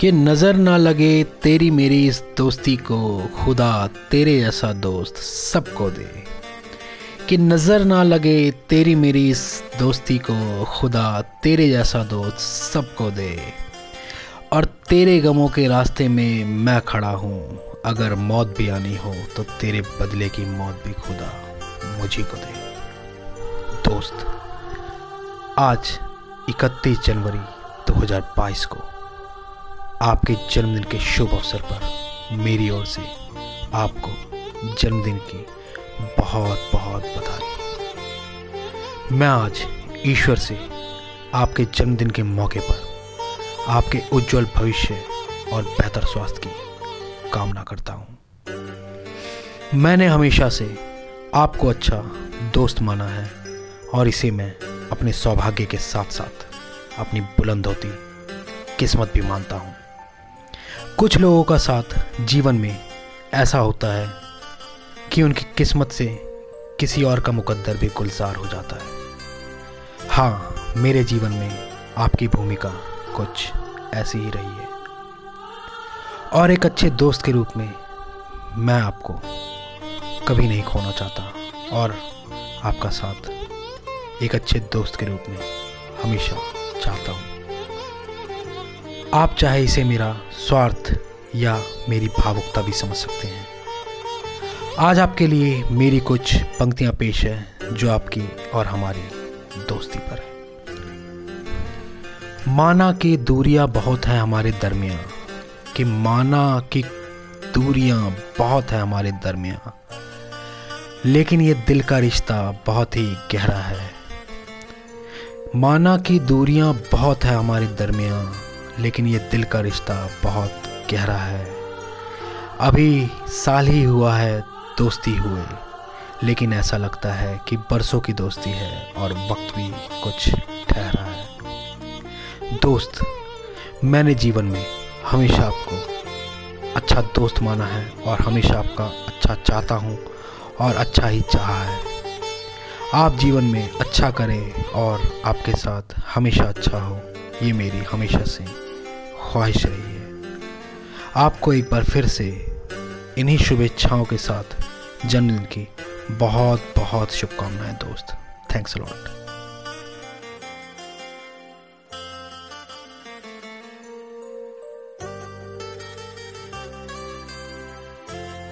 कि नज़र ना लगे तेरी मेरी इस दोस्ती को, खुदा तेरे जैसा दोस्त सबको दे। कि नज़र ना लगे तेरी मेरी इस दोस्ती को, खुदा तेरे जैसा दोस्त सबको दे। और तेरे गमों के रास्ते में मैं खड़ा हूँ। अगर मौत भी आनी हो तो तेरे बदले की मौत भी खुदा मुझी को दे। दोस्त, आज 31 जनवरी 2022 को आपके जन्मदिन के शुभ अवसर पर मेरी ओर से आपको जन्मदिन की बहुत बहुत बधाई। मैं आज ईश्वर से आपके जन्मदिन के मौके पर आपके उज्जवल भविष्य और बेहतर स्वास्थ्य की कामना करता हूँ। मैंने हमेशा से आपको अच्छा दोस्त माना है और इसे मैं अपने सौभाग्य के साथ साथ अपनी बुलंद होती किस्मत भी मानता हूँ। कुछ लोगों का साथ जीवन में ऐसा होता है कि उनकी किस्मत से किसी और का मुकद्दर भी गुलजार हो जाता है। हाँ मेरे जीवन में आपकी भूमिका कुछ ऐसी ही रही है। और एक अच्छे दोस्त के रूप में मैं आपको कभी नहीं खोना चाहता और आपका साथ एक अच्छे दोस्त के रूप में हमेशा चाहता हूँ। आप चाहे इसे मेरा स्वार्थ या मेरी भावुकता भी समझ सकते हैं। आज आपके लिए मेरी कुछ पंक्तियाँ पेश है, जो आपकी और हमारी दोस्ती पर है। माना कि दूरियाँ बहुत हैं हमारे दरमियाँ कि माना कि दूरियाँ बहुत हैं हमारे दरमियाँ लेकिन ये दिल का रिश्ता बहुत ही गहरा है। माना कि दूरियाँ बहुत है हमारे दरमियाँ लेकिन ये दिल का रिश्ता बहुत गहरा है। अभी साल ही हुआ है दोस्ती हुए, लेकिन ऐसा लगता है कि बरसों की दोस्ती है और वक्त भी कुछ ठहरा है। दोस्त, मैंने जीवन में हमेशा आपको अच्छा दोस्त माना है और हमेशा आपका अच्छा चाहता हूँ और अच्छा ही चाहा है। आप जीवन में अच्छा करें और आपके साथ हमेशा अच्छा हो। ये मेरी हमेशा से ख्वाहिश रही है। आपको एक बार फिर से इन्हीं शुभेच्छाओं के साथ जन्मदिन की बहुत बहुत शुभकामनाएँ, दोस्त। Thanks lot